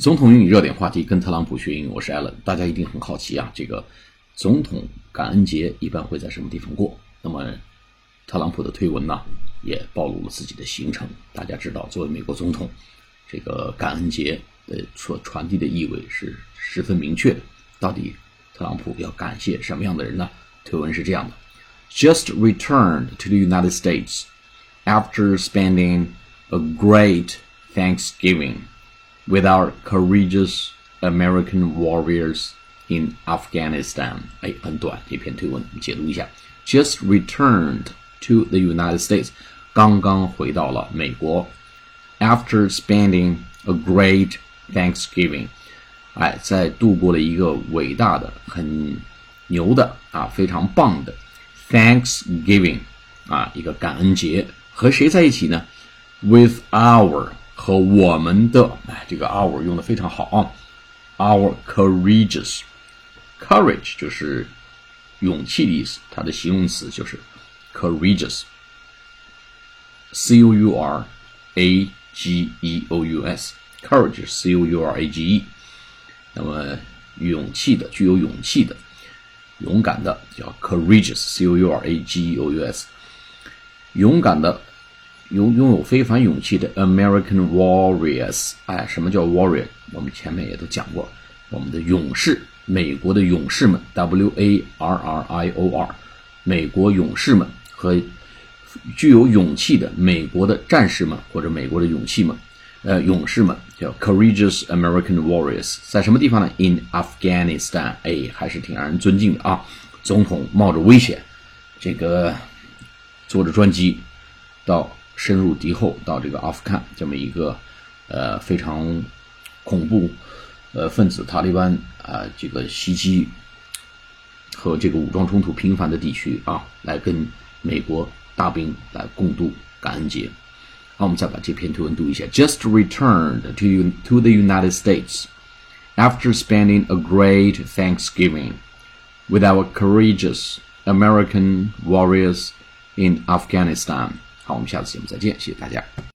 总统英语热点话题，跟特朗普学英语，我是艾伦。大家一定很好奇啊，这个总统感恩节一般会在什么地方过？那么，特朗普的推文呢，也暴露了自己的行程。大家知道，作为美国总统，这个感恩节的所传递的意味是十分明确的。到底特朗普要感谢什么样的人呢？推文是这样的：Just returned to the United States after spending a great Thanksgiving. with our courageous American warriors in Afghanistan. 哎，很短这篇推文，我们解读一下。Just returned to the United States，刚刚回到了美国。After spending a great Thanksgiving，哎，在度过了一个伟大的、很牛的啊，非常棒的 Thanksgiving 啊，一个感恩节，和谁在一起呢？With our 和我们的，哎，这个 our 用的非常好啊，our courageous，courage 就是勇气的意思，它的形容词就是 courageous，c o u r a g e o u s，courage c o u r a g e，那么勇气的，具有勇气的，勇敢的叫 courageous，c o u r a g e o u s，勇敢的。拥拥有非凡勇气的 American warriors，哎，什么叫 warrior？我们前面也都讲过，我们的勇士，美国的勇士们，W A R R I O R，美国勇士们和具有勇气的美国的战士们或者美国的勇气们，呃，勇士们叫 courageous American warriors，在什么地方呢？In Afghanistan，哎，还是挺让人尊敬的啊。总统冒着危险，这个坐着专机到。深入敌后到这个阿富汗这么一个呃非常恐怖呃分子塔利班啊这个袭击和这个武装冲突频繁的地区啊，来跟美国大兵来共度感恩节。好，我们再把这篇推文读一下。Just returned to to the United States after spending a great Thanksgiving with our courageous American warriors in Afghanistan. 好，我们下次节目再见，谢谢大家。